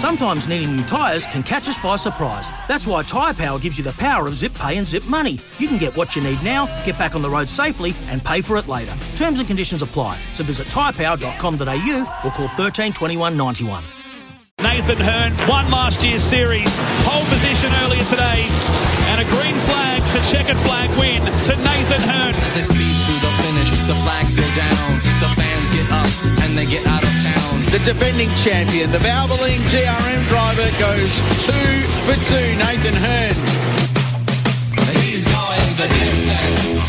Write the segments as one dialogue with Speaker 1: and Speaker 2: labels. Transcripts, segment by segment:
Speaker 1: Sometimes needing new tyres can catch us by surprise. That's why Tyre Power gives you the power of zip pay and zip money. You can get what you need now, get back on the road safely, and pay for it later. Terms and conditions apply. So visit tyrepower.com.au or call 13 21 91.
Speaker 2: Nathan Herne won last year's series, pole position earlier today, and a green flag to checkered flag win to Nathan Herne.
Speaker 3: As they speed through the finish, the flags go down, the fans get up, and they get out of town.
Speaker 4: The defending champion, the Valvoline GRM driver, goes two for two, Nathan Herne.
Speaker 3: He's going the distance.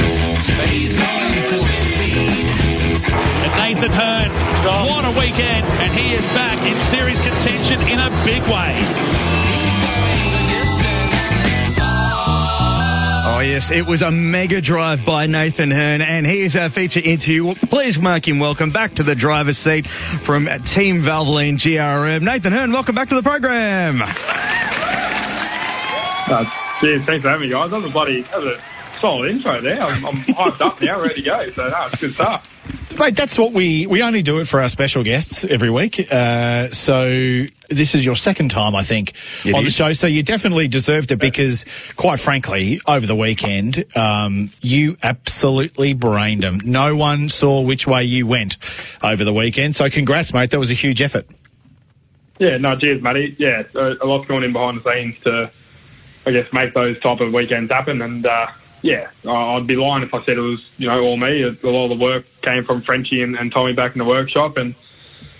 Speaker 3: He's going full speed.
Speaker 2: And Nathan Herne, what a weekend, and he is back in series contention in a big way.
Speaker 5: Yes, it was a mega drive by Nathan Herne, and here's our feature interview. Please mark him welcome back to the driver's seat from Team Valvoline GRM. Nathan Herne, welcome back to the program.
Speaker 6: Uh, cheers, thanks for having me, guys. Was a bloody, a solid intro there. I'm, I'm hyped up now, ready to go. So, no, it's good stuff.
Speaker 7: Mate, that's what we we only do it for our special guests every week. Uh, so this is your second time, I think,
Speaker 5: It
Speaker 7: on the show. So you definitely deserved it because, quite frankly, over the weekend, um, you absolutely brained them. No one saw which way you went over the weekend. So congrats, mate. That was a huge effort.
Speaker 6: Yeah, no, cheers, Matty. Yeah, a, a lot's going in behind the scenes to, I guess, make those type of weekends happen. And, uh, yeah, I'd be lying if I said it was, you know, all me. A lot of the work came from Frenchie and, and Tommy back in the workshop. And,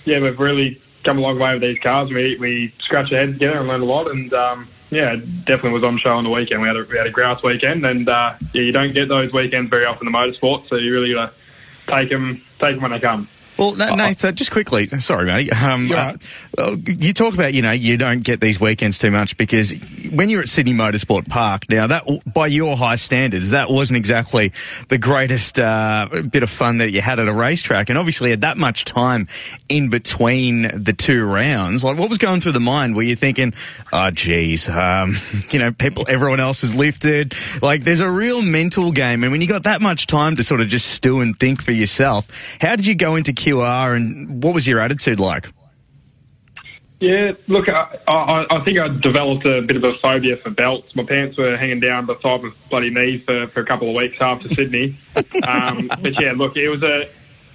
Speaker 6: yeah, we've really come a long way with these cars. We, we scratched our heads together and learned a lot. And, um, yeah, definitely was on show on the weekend. We had a, we had a grouse weekend. And, uh, yeah, you don't get those weekends very often in motorsport. So you really got to take them, take 'em when they come.
Speaker 5: Well, Na- Nathan, just quickly, sorry, Matty. Um,
Speaker 7: You're
Speaker 5: uh, you talk about, you know, you don't get these weekends too much because when you're at Sydney Motorsport Park, now that, by your high standards, that wasn't exactly the greatest uh, bit of fun that you had at a racetrack. And obviously, at that much time in between the two rounds, like what was going through the mind? Were you thinking, oh, geez, um, you know, people, everyone else has lifted. Like, there's a real mental game. And when you got that much time to sort of just stew and think for yourself, how did you go into QR and what was your attitude like?
Speaker 6: Yeah, look, I, I, I think I developed a bit of a phobia for belts. My pants were hanging down the side of my bloody knee for, for a couple of weeks after Sydney. Um, but yeah, look, it was a,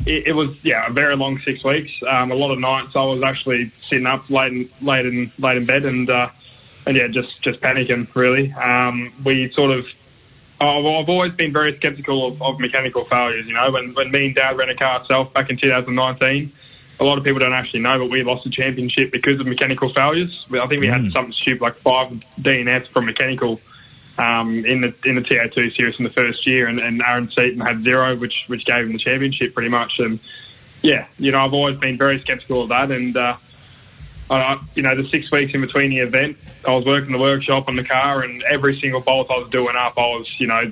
Speaker 6: it, it was yeah a very long six weeks. Um, a lot of nights I was actually sitting up late in, late in late in bed and uh, and yeah, just just panicking really. Um, we sort of I've, I've always been very sceptical of, of mechanical failures. You know, when when me and Dad ran a car ourselves back in 2019, a lot of people don't actually know, but we lost the championship because of mechanical failures. I think we had something stupid like five DNFs from mechanical um, in the in the TA2 series in the first year, and, and Aaron Seton had zero, which which gave him the championship pretty much. And yeah, you know, I've always been very sceptical of that, and. Uh, I, you know, the six weeks in between the event, I was working the workshop on the car, and every single bolt I was doing up, I was, you know,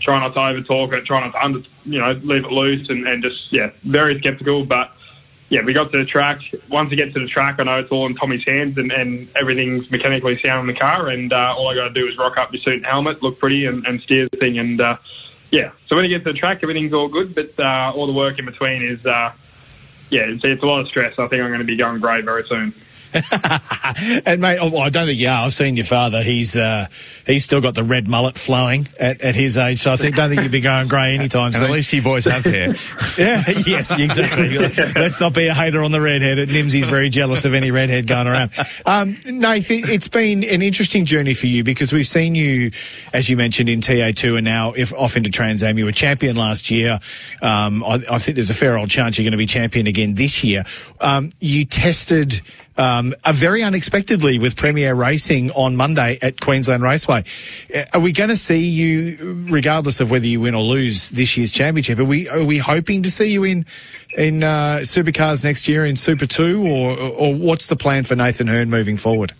Speaker 6: trying not to overtalk it, trying not to under, you know, leave it loose, and, and just yeah, very sceptical. But yeah, we got to the track. Once we get to the track, I know it's all in Tommy's hands, and, and everything's mechanically sound in the car, and uh, all I got to do is rock up your suit and helmet, look pretty, and, and steer the thing, and uh, yeah. So when you get to the track, everything's all good, but uh, all the work in between is. Uh, yeah, it's, it's a lot of stress. I think I'm going to be going grey very soon.
Speaker 7: and mate, oh, I don't think you are. I've seen your father. He's uh, he's still got the red mullet flowing at, at his age. So I think don't think you'll be going grey anytime soon.
Speaker 5: at least you boys have hair.
Speaker 7: yeah, yes, exactly. Let's not be a hater on the redhead. Nimsy's very jealous of any redhead going around. Um, Nath, it's been an interesting journey for you because we've seen you, as you mentioned, in TA2 and now if off into Trans Am. You were champion last year. Um, I, I think there's a fair old chance you're going to be champion again this year. Um, you tested um, very unexpectedly with Premier Racing on Monday at Queensland Raceway. Uh, Are we going to see you, regardless of whether you win or lose this year's championship? Are we are we hoping to see you in in uh, supercars next year in Super Two, or or what's the plan for Nathan Herne moving forward?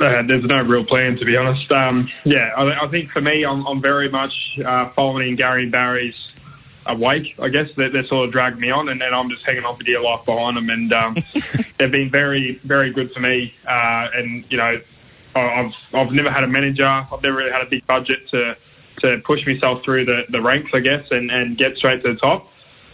Speaker 6: uh, there's no real plan to be honest. Um, yeah, I, I think for me, I'm, I'm very much uh, following Gary Barry's uh, wake. I guess they, they sort of dragged me on, and then I'm just hanging on for dear life behind them. And um, they've been very, very good for me. Uh, and you know, I've I've never had a manager. I've never really had a big budget to to push myself through the, the ranks, I guess, and, and get straight to the top.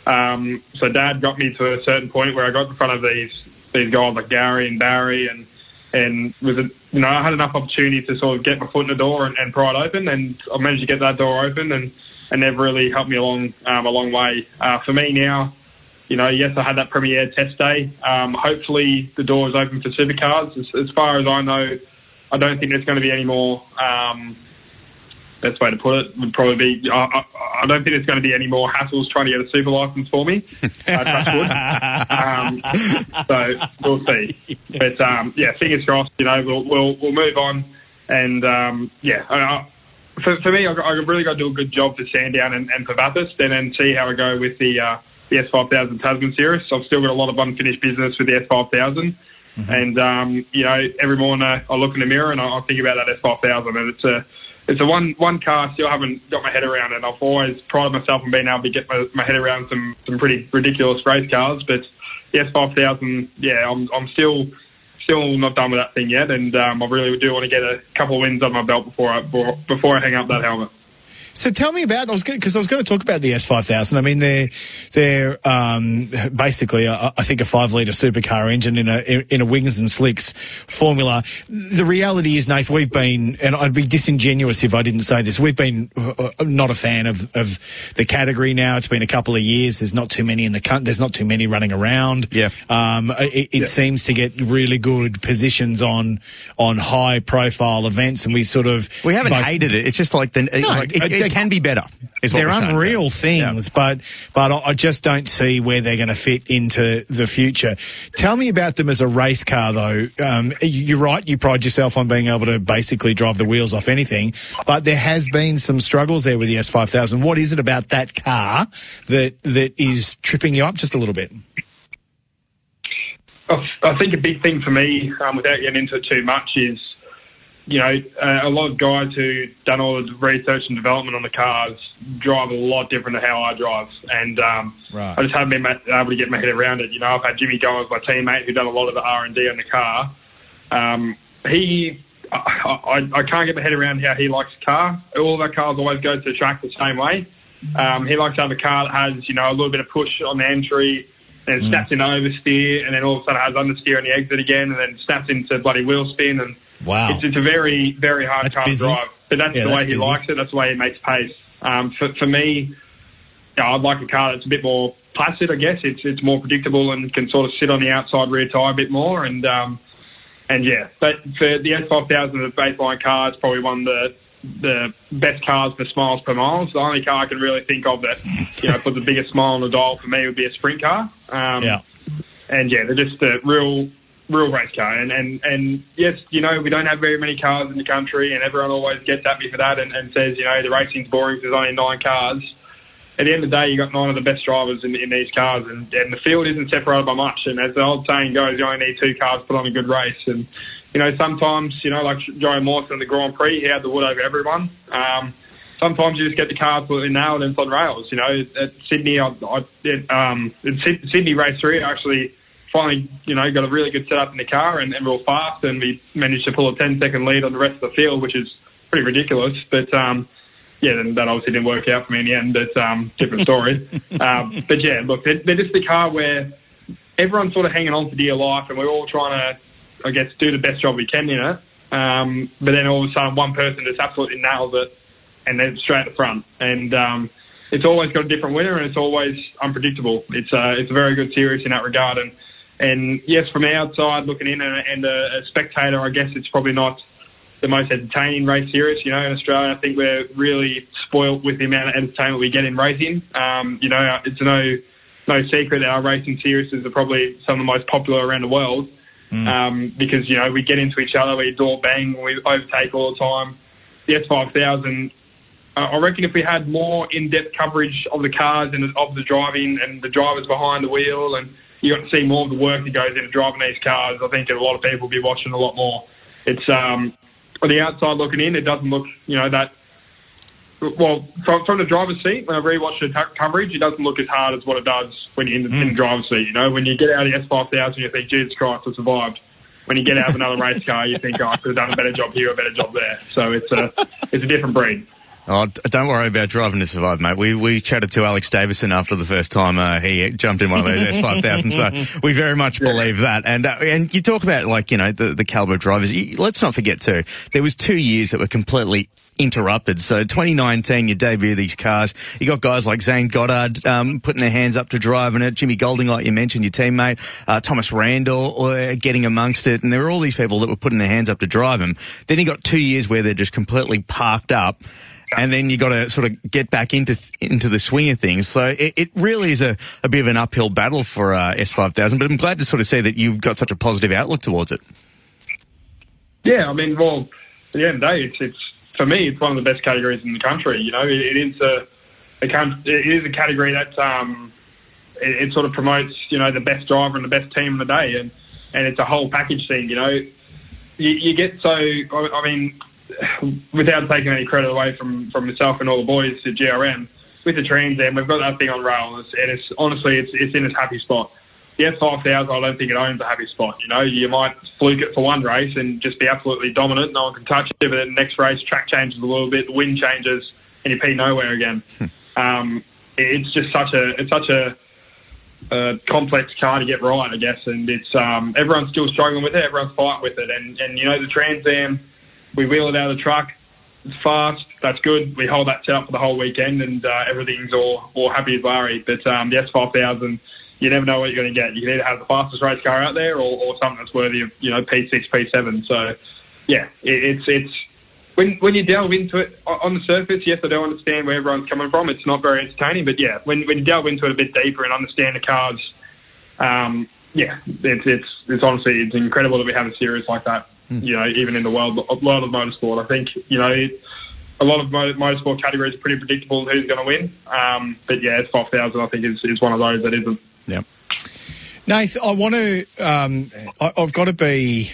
Speaker 6: Um, so Dad got me to a certain point where I got in front of these these guys like Gary and Barry and and was it you know I had enough opportunity to sort of get my foot in the door and, and pry it open, and I managed to get that door open, and and they've really helped me along um, a long way. Uh, for me now, you know, yes, I had that Premier test day. Um, hopefully, the door is open for supercars. As, as far as I know, I don't think there's going to be any more. Um, best way to put it would probably be I, I, I don't think there's going to be any more hassles trying to get a super license for me. uh. Um, so we'll see. But um, yeah, fingers crossed. You know, we'll we'll, we'll move on, and um, yeah. I, for, for me, I've, I've really got to do a good job for Sandown and, and for Bathurst, and then see how I go with the uh, the S5000 Tasman Series. So I've still got a lot of unfinished business with the S5000. And um, you know, every morning I, I look in the mirror and I, I think about that S5000, and it's a it's a one one car I still haven't got my head around, and I've always prided myself on being able to get my, my head around some some pretty ridiculous race cars. But the S5000, yeah, I'm I'm still still not done with that thing yet, and um, I really do want to get a couple of wins on my belt before I before I hang up that helmet.
Speaker 7: So tell me about I was because I was going to talk about the S five thousand. I mean, they're they're um, basically a, I think a five liter supercar engine in a in a wings and slicks formula. The reality is, Nath, we've been and I'd be disingenuous if I didn't say this. We've been uh, not a fan of of the category now. It's been a couple of years. There's not too many in the country. There's not too many running around.
Speaker 5: Yeah.
Speaker 7: Um, it, it seems to get really good positions on on high profile events, and we sort of
Speaker 5: We haven't
Speaker 7: both-
Speaker 5: hated it. It's just like the
Speaker 7: No,
Speaker 5: like, it,
Speaker 7: uh,
Speaker 5: it
Speaker 7: they-
Speaker 5: can be better. Is
Speaker 7: they're
Speaker 5: we're saying.
Speaker 7: unreal
Speaker 5: Yeah.
Speaker 7: things, but but I I just don't see where they're going to fit into the future. Tell me about them as a race car, though. Um, you're right; you pride yourself on being able to basically drive the wheels off anything, but there has been some struggles there with the S5000. What is it about that car that that is tripping you up just a little bit?
Speaker 6: I I think a big thing for me, um, without getting into it too much, is you know a lot of guys who done all the research and development on the cars drive a lot different to how I drive, and um,
Speaker 7: Right.
Speaker 6: I just haven't been able to get my head around it. You know, I've had Jimmy go Golding, my teammate, who done a lot of the R and D on the car. Um, he, I, I, I can't get my head around how he likes a car. All of our cars always go to the track the same way. Um, he likes to have a car that has, you know, a little bit of push on the entry, and
Speaker 7: Mm.
Speaker 6: snaps into oversteer, and then all of a sudden has understeer on the exit again, and then snaps into bloody wheel spin. And
Speaker 7: Wow.
Speaker 6: it's, it's a very, very hard
Speaker 7: That's
Speaker 6: car
Speaker 7: busy.
Speaker 6: drive. But that's
Speaker 7: Yeah,
Speaker 6: the
Speaker 7: that's
Speaker 6: way he
Speaker 7: busy.
Speaker 6: likes it. That's the way he makes pace. Um, for, for me, yeah, I'd like a car that's a bit more placid, I guess. It's it's more predictable and can sort of sit on the outside rear tyre a bit more. And um, and yeah, but for the S5000, the baseline car is probably one of the the best cars for smiles per mile. It's the only car I can really think of that you know put the biggest smile on the dial for me would be a sprint car. Um,
Speaker 7: Yeah.
Speaker 6: and yeah, they're just a real, real race car. And, and, and yes, you know, we don't have very many cars in the country, and everyone always gets at me for that and, and says, you know, the racing's boring because there's only nine cars. At the end of the day, you got nine of the best drivers in, in these cars, and, and the field isn't separated by much. And as the old saying goes, you only need two cars to put on a good race. And you know, sometimes, you know, like Joey Mawson in the Grand Prix, he had the wood over everyone. Um, sometimes you just get the car absolutely nailed and it's on rails. You know, at Sydney, I, I it, um, in Sydney race three, actually finally, you know, got a really good setup in the car and, and real fast, and we managed to pull a 10 second lead on the rest of the field, which is pretty ridiculous. But um, yeah, then that obviously didn't work out for me in the end. But um, different story. um, but yeah, look, they're, they're just the car where everyone's sort of hanging on for dear life, and we're all trying to, I guess, do the best job we can in it. Um, but then all of a sudden, one person just absolutely nails it, and then straight at the front. And um, it's always got a different winner, and it's always unpredictable. It's a it's a very good series in that regard. And and yes, from outside looking in, and, and a, a spectator, I guess it's probably not the most entertaining race series. You know, in Australia, I think we're really spoilt with the amount of entertainment we get in racing. Um, you know, it's no no secret that our racing series are probably some of the most popular around the world. Um, because you know we get into each other, we door bang, we overtake all the time. The S5000, uh, I reckon if we had more in-depth coverage of the cars and of the driving and the drivers behind the wheel, and you got to see more of the work that goes into driving these cars, I think a lot of people will be watching a lot more. It's um, on the outside looking in, it doesn't look, you know, that. Well, from, from the driver's seat, when I rewatch the t- coverage, it doesn't look as hard as what it does when you're in the, in the driver's seat. You know, when you get out of the S5000, you think, Jesus Christ, I survived. When you get out of another race car, you think, oh, I could have done a better job here, a better job there. So it's a, it's a different breed.
Speaker 5: Oh, don't worry about driving to survive, mate. We we chatted to Alex Davison after the first time uh, he jumped in one of those S five thousand, so we very much believe that. And uh, and you talk about like you know the the caliber of drivers. You, let's not forget too, there was two years that were completely interrupted. So 2019, you debut these cars. You got guys like Zane Goddard um, putting their hands up to driving it. Jimmy Golding, like you mentioned, your teammate. Uh, Thomas Randle uh, getting amongst it. And there were all these people that were putting their hands up to drive them. Then you got two years where they're just completely parked up. And then you got to sort of get back into into the swing of things. So it, it really is a, a bit of an uphill battle for uh, S5000. But I'm glad to sort of see that you've got such a positive outlook towards it.
Speaker 6: Yeah, I mean, well, at the end of the day, it's, it's for me, it's one of the best categories in the country. You know, it, it is a, it is a category that um, it, it, sort of promotes, you know, the best driver and the best team of the day, and and it's a whole package thing. You know, you, you get so. I mean, without taking any credit away from from myself and all the boys at GRM, with the Trans Am, we've got that thing on rails, and it's, honestly, it's it's in its happy spot the S5000, I don't think it owns a happy spot. You know, you might fluke it for one race and just be absolutely dominant. No one can touch it. But then the next race, track changes a little bit, the wind changes, and you pee nowhere again. Hmm. um, it's just such a it's such a, a, complex car to get right, I guess. And it's um, everyone's still struggling with it. Everyone's fighting with it. And and you know the Trans Am, we wheel it out of the truck. It's fast. That's good. We hold that set up for the whole weekend, and uh, everything's all all happy as Larry. But um, the S5000 you never know what you're going to get. You can either have the fastest race car out there or, or something that's worthy of you know P6, P7. So yeah, it, it's it's when when you delve into it on the surface, yes, I don't understand where everyone's coming from. It's not very entertaining, but yeah, when when you delve into it a bit deeper and understand the cars, um, yeah, it's it's it's honestly it's incredible that we have a series like that. You know, even in the world world of motorsport, I think you know. a lot of motorsport categories pretty predictable who's going to win. Um, but yeah, it's 5,000, I think, is, is one of those that isn't.
Speaker 7: Yeah. Nath, I want to. Um, I, have got to be.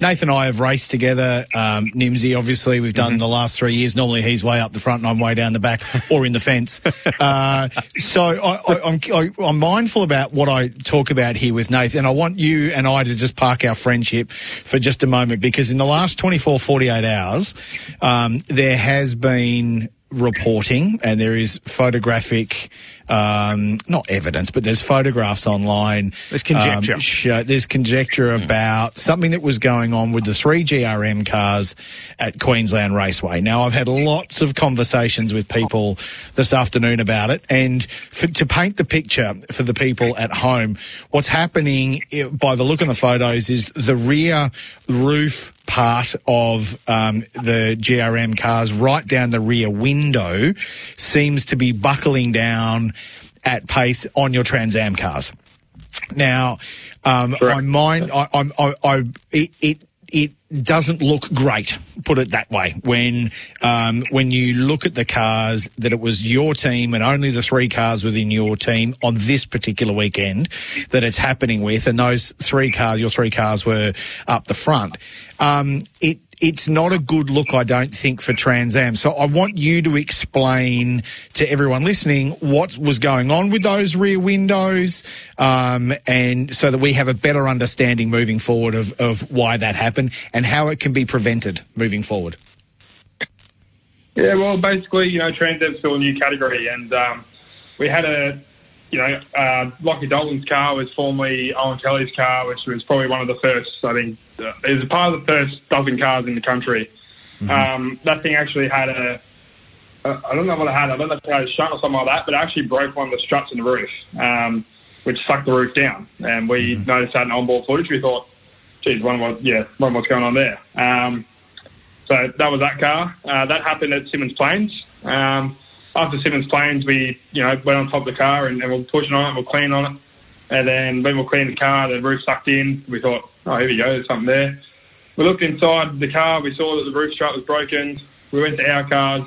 Speaker 7: Nathan and I have raced together. Um, Nimsy, obviously, we've done mm-hmm. the last three years. Normally, he's way up the front and I'm way down the back or in the fence. Uh, so I, am I, I'm mindful about what I talk about here with Nathan. And I want you and I to just park our friendship for just a moment because in the last 24, 48 hours, um, there has been reporting and there is photographic um, not evidence but there's photographs online.
Speaker 5: There's conjecture.
Speaker 7: Um, show, there's conjecture mm. about something that was going on with the three GRM cars at Queensland Raceway. Now I've had lots of conversations with people this afternoon about it and for, to paint the picture for the people at home what's happening eh, by the look on the photos is the rear roof part of um, the GRM cars right down the rear window seems to be buckling down at pace on your Trans Am cars. Now, um, I mind, I, I, I, I it, it it doesn't look great, put it that way. When um, when you look at the cars, that it was your team and only the three cars within your team on this particular weekend that it's happening with, and those three cars, your three cars were up the front. Um, it it's not a good look, I don't think, for Trans Am. So I want you to explain to everyone listening what was going on with those rear windows, um, and so that we have a better understanding moving forward of, of why that happened and how it can be prevented moving forward.
Speaker 6: Yeah, well, basically, you know, Trans Am's still a new category, and um, we had a you know, uh, Lochie Dalton's car was formerly Owen Kelly's car, which was probably one of the first, I think, uh, it was part of the first dozen cars in the country. Mm-hmm. Um, that thing actually had a, a, I don't know what it had, I don't know if it had a shunt or something like that, but it actually broke one of the struts in the roof, um, which sucked the roof down. And we mm-hmm. noticed that in onboard footage. We thought, geez, one what, yeah, one what's going on there. Um, so that was that car. Uh, that happened at Symmons Plains. Um, after Symmons Plains, we you know went on top of the car and, and we're pushing on it, we're cleaning on it, and then when we were cleaning the car, the roof sucked in. We thought, oh, here we go, there's something there. We looked inside the car, we saw that the roof strut was broken. We went to our cars.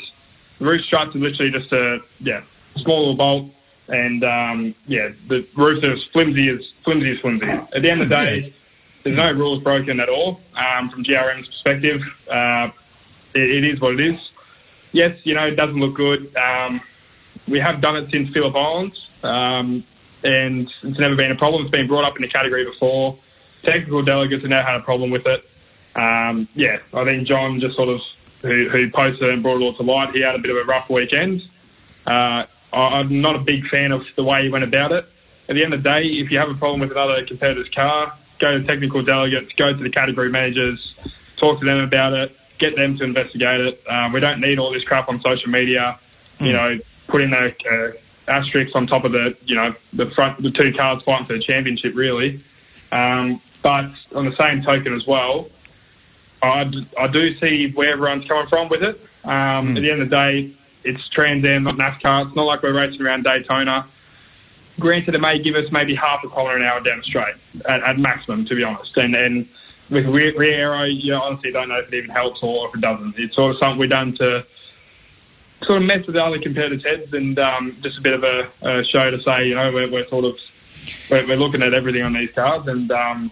Speaker 6: The roof struts are literally just a yeah small little bolt, and um, yeah, the roof is flimsy as flimsy as flimsy. At the end of the day. There's no rules broken at all um, from GRM's perspective. Uh, it, it is what it is yes, you know, it doesn't look good. Um, we have done it since Phillip Islands, um, and it's never been a problem. It's been brought up in the category before. Technical delegates have now had a problem with it. Um, yeah, I think John just sort of who, who posted and brought it all to light. He had a bit of a rough weekend. Uh, I'm not a big fan of the way he went about it. At the end of the day, if you have a problem with another competitor's car, go to technical delegates, go to the category managers, talk to them about it, get them to investigate it. Um, we don't need all this crap on social media. You know, putting the uh, asterisks on top of the, you know, the front, the two cars fighting for the championship, really. Um, but on the same token as well, I, d- I do see where everyone's coming from with it. Um, At the end of the day, it's Trans Am, not NASCAR. It's not like we're racing around Daytona. Granted, it may give us maybe half a kilometre an hour down the straight at, at maximum, to be honest. And and with rear, rear aero, you honestly don't know if it even helps or if it doesn't. It's sort of something we've done to sort of mess with the other competitors' heads and um, just a bit of a, a show to say, you know, we're, we're sort of we're, we're looking at everything on these cars and um,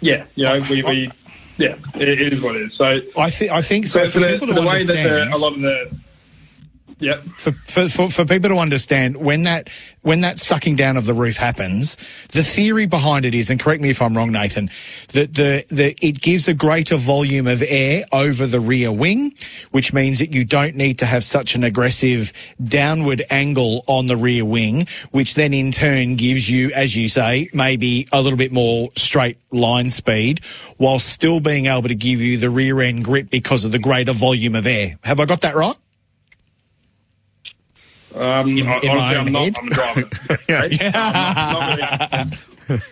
Speaker 6: yeah, you know, we, we yeah, it, it is what it is. So
Speaker 7: I think I think so.
Speaker 6: so
Speaker 7: For
Speaker 6: the, for
Speaker 7: to
Speaker 6: the way that the, a lot of the Yep.
Speaker 7: for, for, for, for people to understand when that when that sucking down of the roof happens, the theory behind it is, and correct me if I'm wrong, Nathan, that the, the it gives a greater volume of air over the rear wing, which means that you don't need to have such an aggressive downward angle on the rear wing, which then in turn gives you, as you say, maybe a little bit more straight line speed, while still being able to give you the rear end grip because of the greater volume of air. Have I got that right?
Speaker 6: Um,
Speaker 7: In- in
Speaker 6: honestly,
Speaker 7: own
Speaker 6: I'm not.
Speaker 7: head?
Speaker 6: I'm driver. I'm not- not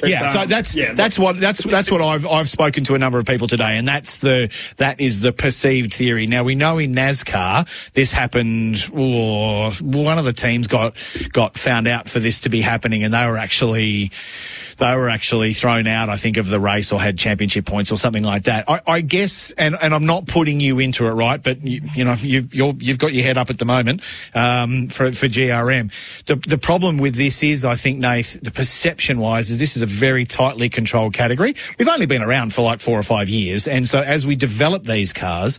Speaker 6: But,
Speaker 7: yeah, so
Speaker 6: um,
Speaker 7: that's
Speaker 6: yeah,
Speaker 7: that's what that's that's what I've I've spoken to a number of people today, and that's the that is the perceived theory. Now we know in NASCAR this happened. Or one of the teams got got found out for this to be happening, and they were actually they were actually thrown out. I think of the race or had championship points or something like that. I, I guess, and and I'm not putting you into it, right? But you, you know you you're, you've got your head up at the moment um, for for GRM. The the problem with this is, I think, Nath, the perception wise is this is a very tightly controlled category. We've only been around for like four or five years. And so as we develop these cars,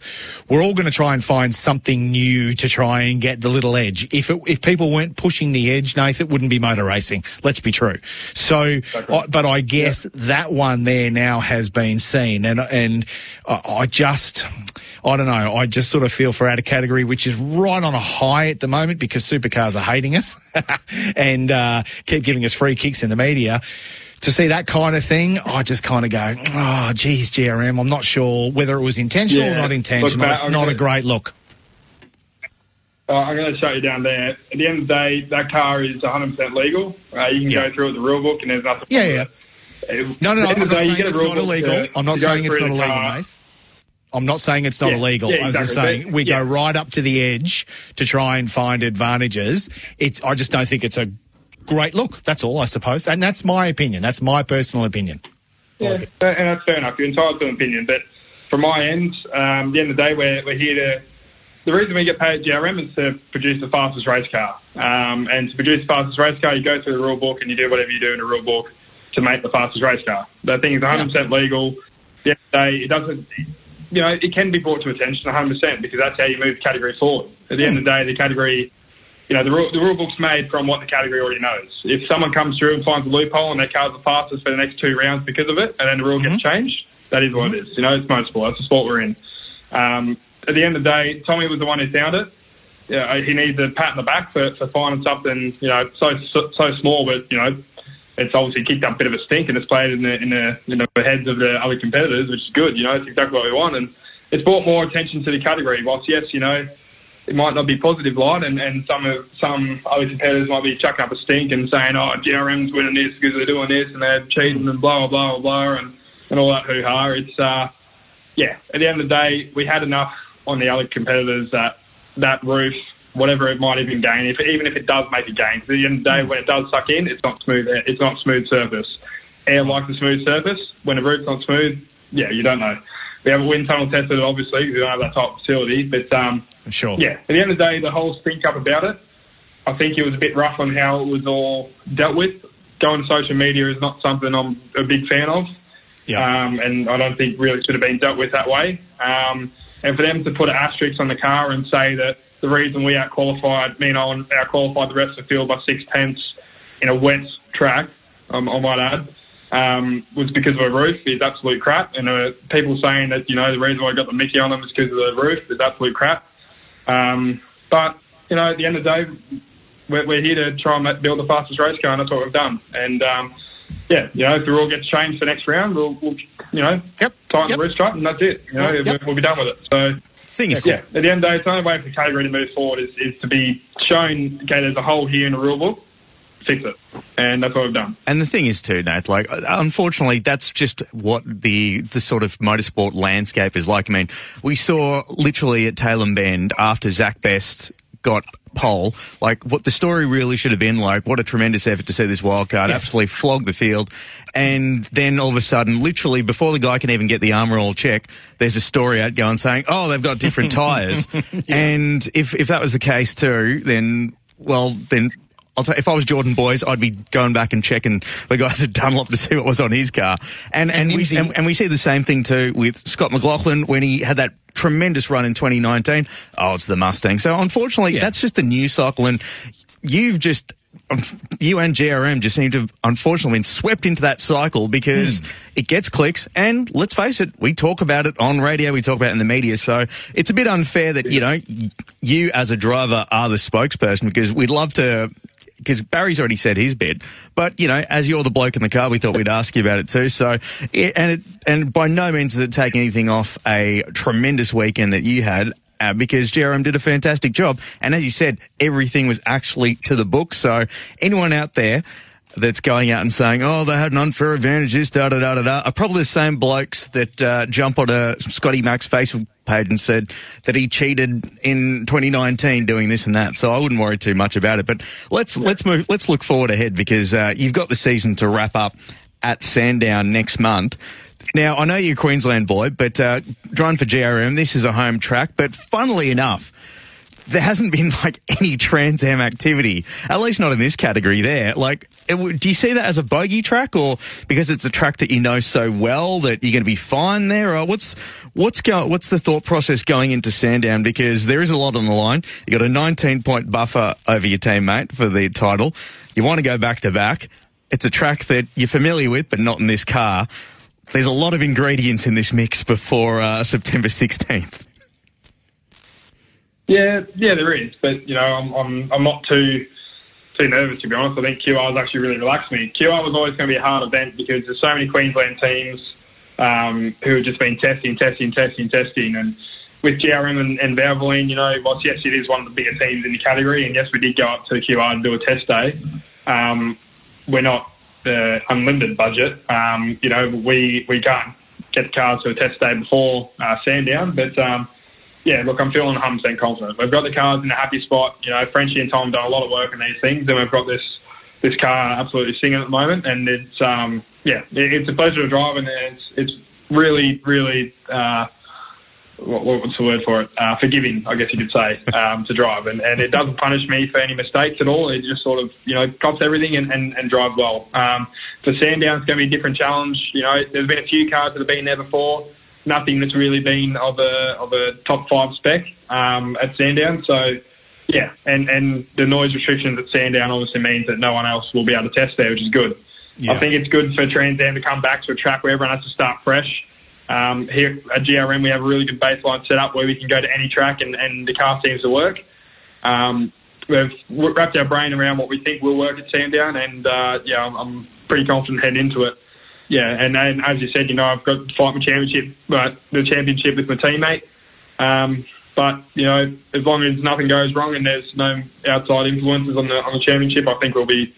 Speaker 7: we're all going to try and find something new to try and get the little edge. If it, if people weren't pushing the edge, Nath, it wouldn't be motor racing. Let's be true. So, but I guess that one there now has been seen. And, and I, just, I don't know. I just sort of feel for our category, which is right on a high at the moment because supercars are hating us and uh, keep giving us free kicks in the media. To see that kind of thing, I just kind of go, oh, geez, GRM. I'm not sure whether it was intentional or not intentional. It's not
Speaker 6: I'm
Speaker 7: a great look.
Speaker 6: Uh, I'm going to shut you down there. At the end of the day, that car is 100% legal. Uh, you can
Speaker 7: Yeah.
Speaker 6: go through it, the rule book, and there's nothing.
Speaker 7: Yeah, yeah.
Speaker 6: it.
Speaker 7: No, no, no. I'm not
Speaker 6: the day, you
Speaker 7: saying it's not illegal.
Speaker 6: to-
Speaker 7: I'm not saying it's not illegal,
Speaker 6: car.
Speaker 7: mate. I'm not saying it's not
Speaker 6: Yeah,
Speaker 7: illegal.
Speaker 6: yeah,
Speaker 7: As I'm saying, we
Speaker 6: Yeah.
Speaker 7: go right up to the edge to try and find advantages. It's. I just don't think it's a great look. That's all, I suppose. And that's my opinion. That's my personal opinion.
Speaker 6: Yeah, and that's fair enough. You're entitled to an opinion, but from my end, um, at the end of the day, we're, we're here to. The reason we get paid GRM is to produce the fastest race car, um, and to produce the fastest race car, you go through the rule book and you do whatever you do in the rule book to make the fastest race car. That thing is 100% legal. The end of the day, it doesn't. You know, it can be brought to attention 100% because that's how you move the category forward. At the end of the day, the category you know, the rule, the rule book's made from what the category already knows. If someone comes through and finds a loophole and their car's the fastest for the next two rounds because of it, and then the rule gets changed, that is what it is. You know, it's motorsport. That's the sport we're in. Um, at the end of the day, Tommy was the one who found it. Yeah, he needs a pat on the back for, for finding something, you know, so, so so small, but you know, it's obviously kicked up a bit of a stink and it's played in the in the in the heads of the other competitors, which is good. You know, it's exactly what we want, and it's brought more attention to the category. Whilst yes, you know, it might not be positive light, and, and some of some other competitors might be chucking up a stink and saying, "Oh, GRM's winning this because they're doing this and they're cheating and blah blah blah blah and and all that hoo ha." It's uh, yeah. At the end of the day, we had enough on the other competitors that that roof, whatever it might even gain, if even if it does make a gain, at the end of the day, when it does suck in, it's not smooth. It's not smooth surface. Air likes a smooth surface. When a roof's not smooth, yeah, you don't know. We have a wind tunnel tested, it, obviously, because we don't have that type of facility. But um,
Speaker 7: Sure.
Speaker 6: yeah, at the end of the day, the whole stink up about it, I think it was a bit rough on how it was all dealt with. Going to social media is not something I'm a big fan of,
Speaker 7: Yeah.
Speaker 6: um, and I don't think really should have been dealt with that way. Um, and for them to put an asterisk on the car and say that the reason we outqualified, me and Owen outqualified the rest of the field by six tenths in a wet track, um, I might add, um, was because of a roof is absolute crap. And uh, people saying that, you know, the reason why I got the Mickey on them is because of the roof is absolute crap. Um, but, you know, at the end of the day, we're, we're here to try and build the fastest race car, and that's what we've done. And, um, yeah, you know, if the rule gets changed for next round, we'll, we'll you know,
Speaker 7: Yep.
Speaker 6: tighten
Speaker 7: Yep.
Speaker 6: the roof strut, and that's it. You know,
Speaker 7: Yep.
Speaker 6: we'll, we'll be done with it. So,
Speaker 5: Thing is,
Speaker 6: yeah, at the end of the day, it's the only way for the category to move forward is, is to be shown, okay, there's a hole here in the rule book, fix it. And that's what we've done.
Speaker 5: And the thing is too, Nate, like unfortunately that's just what the the sort of motorsport landscape is like. I mean, we saw literally at Tailem Bend after Zak Best got pole, like what the story really should have been like, what a tremendous effort to see this wild card absolutely flog the field. And then all of a sudden, literally before the guy can even get the armor all check, there's a story out going saying, oh, they've got different tyres. And if, if that was the case too, then, well, then I'll say, if I was Jordan Boys, I'd be going back and checking the guys at Dunlop to see what was on his car. And and, we and, and we see the same thing too with Scott McLaughlin when he had that tremendous run in 2019. Oh, it's the Mustang. So unfortunately,
Speaker 7: Yeah.
Speaker 5: that's just the news cycle, and you've just. um, You and GRM just seem to have unfortunately been swept into that cycle because it gets clicks. And let's face it, we talk about it on radio, we talk about it in the media. So it's a bit unfair that, you know, you as a driver are the spokesperson because we'd love to because Barry's already said his bit, but you know, as you're the bloke in the car, we thought we'd ask you about it too. So, and it, and by no means does it take anything off a tremendous weekend that you had. Uh, because GRM did a fantastic job, and as you said, everything was actually to the book. So, anyone out there that's going out and saying, "Oh, they had an unfair advantage," this da da da da da, are probably the same blokes that uh, jump on a Scotty Max Facebook page and said that he cheated in 2019 doing this and that. So I wouldn't worry too much about it. But let's let's move. Let's look forward ahead because uh, you've got the season to wrap up at Sandown next month. Now I know you're a Queensland boy, but uh, driving for GRM, this is a home track. But funnily enough there hasn't been like any Trans Am activity, at least not in this category there. Like, it, do you see that as a bogey track or because it's a track that you know so well that you're going to be fine there? Or what's, what's go, what's the thought process going into Sandown? Because there is a lot on the line. You got a 19 point buffer over your teammate for the title. You want to go back to back. It's a track that you're familiar with, but not in this car. There's a lot of ingredients in this mix before uh, September 16th.
Speaker 6: Yeah, yeah, there is, but you know, I'm I'm I'm not too too nervous to be honest. I think QR has actually really relaxed me. QR was always going to be a hard event because there's so many Queensland teams um, who have just been testing, testing, testing, testing, and with GRM and, and Valvoline, you know, whilst yes, it is one of the bigger teams in the category, and yes, we did go up to QR and do a test day. Um, we're not the unlimited budget. Um, you know, we we can't get cars to a test day before uh, Sandown, but um, yeah, look, I'm feeling 100% confident. We've got the cars in a happy spot. You know, Frenchie and Tom have done a lot of work on these things, and we've got this this car absolutely singing at the moment. And it's um, yeah, it, it's a pleasure to drive, and it's it's really really uh, what, what's the word for it? Uh, forgiving, I guess you could say, um, to drive, and and it doesn't punish me for any mistakes at all. It just sort of you know cops everything and and, and drive well. Um, for Sandown, it's going to be a different challenge. You know, there's been a few cars that have been there before nothing that's really been of a of a top five spec um, at Sandown. So yeah, and and the noise restrictions at Sandown obviously means that no one else will be able to test there, which is good.
Speaker 7: Yeah.
Speaker 6: I think it's good for Trans Am to come back to a track where everyone has to start fresh. Um, here at GRM, we have a really good baseline set up where we can go to any track and, and the car seems to work. Um, we've wrapped our brain around what we think will work at Sandown, and uh, yeah, I'm, I'm pretty confident heading into it. Yeah, and, and as you said, you know, I've got to fight my championship, but the championship with my teammate. Um, but you know, as long as nothing goes wrong and there's no outside influences on the on the championship, I think we'll be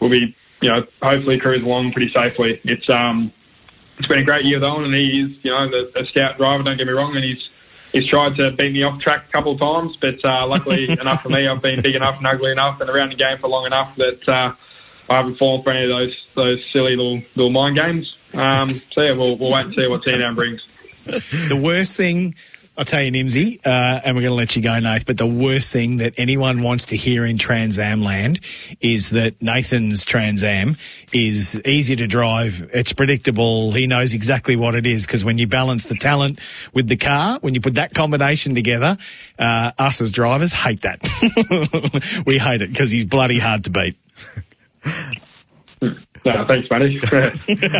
Speaker 6: we'll be you know hopefully cruise along pretty safely. It's um it's been a great year though, and he's you know the, a scout driver. Don't get me wrong, and he's he's tried to beat me off track a couple of times, but uh, luckily enough for me, I've been big enough and ugly enough and around the game for long enough that uh, I haven't fallen for any of those those silly little little mind games. Um, so yeah, we'll we'll wait and see what Sandown brings.
Speaker 7: The worst thing, I'll tell you, Nimsy, uh, and we're going to let you go, Nath, but the worst thing that anyone wants to hear in Trans Am land is that Nathan's Trans Am is easy to drive. It's predictable. He knows exactly what it is because when you balance the talent with the car, when you put that combination together, uh, us as drivers hate that. we hate it because he's bloody hard to beat.
Speaker 6: No, thanks, Matty.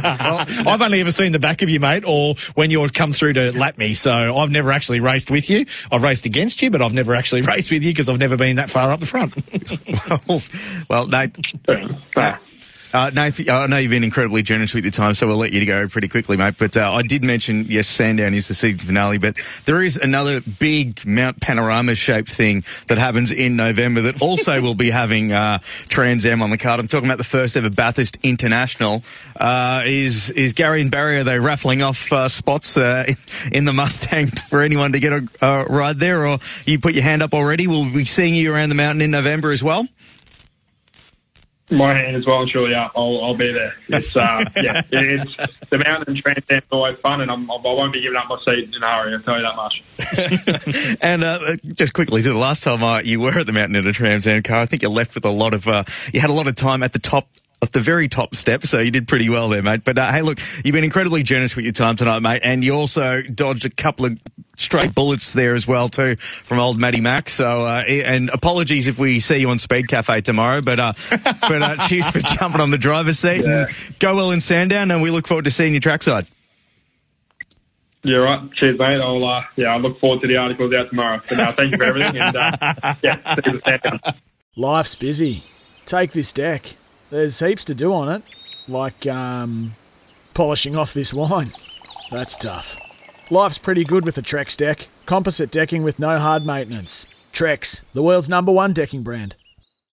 Speaker 7: I've only ever seen the back of you, mate, or when you've come through to lap me. So I've never actually raced with you. I've raced against you, but I've never actually raced with you because I've never been that far up the front.
Speaker 5: well, well, Nate,
Speaker 6: Nah.
Speaker 5: Uh, Nathan, I know you've been incredibly generous with your time, so we'll let you go pretty quickly, mate. But uh, I did mention, yes, Sandown is the season finale, but there is another big Mount Panorama shaped thing that happens in November that also will be having uh, Trans Am on the card. I'm talking about the first ever Bathurst International. Uh, is is Gary and Barry, are they raffling off uh, spots uh, in, the Mustang for anyone to get a, a ride there, or you put your hand up already? We'll be seeing you around the mountain in November as well.
Speaker 6: My hand as well, and surely up. I'll, I'll be there. It's uh, yeah, it's the mountain trans is always fun, and I'm, I won't be giving up my seat in a hurry. I'll tell you that much.
Speaker 5: and uh, just quickly, so the last time uh, you were at the mountain in a Trans Am car, I think you left with a lot of, uh, you had a lot of time at the top. At the very top step, so you did pretty well there, mate. But uh, hey, look, you've been incredibly generous with your time tonight, mate, and you also dodged a couple of straight bullets there as well too from old Matty Mac. So, uh, and apologies if we see you on Speed Cafe tomorrow, but uh, but uh, cheers for jumping on the driver's seat and go well in Sandown, and we look forward to seeing you trackside.
Speaker 6: Yeah, right. Cheers, mate. I'll uh, yeah, I look forward to the articles out tomorrow. But uh, thank you for everything, and uh, yeah, see you at.
Speaker 8: Life's busy. Take this deck. There's heaps to do on it, like um, polishing off this wine. That's tough. Life's pretty good with a Trex deck. Composite decking with no hard maintenance. Trex, the world's number one decking brand.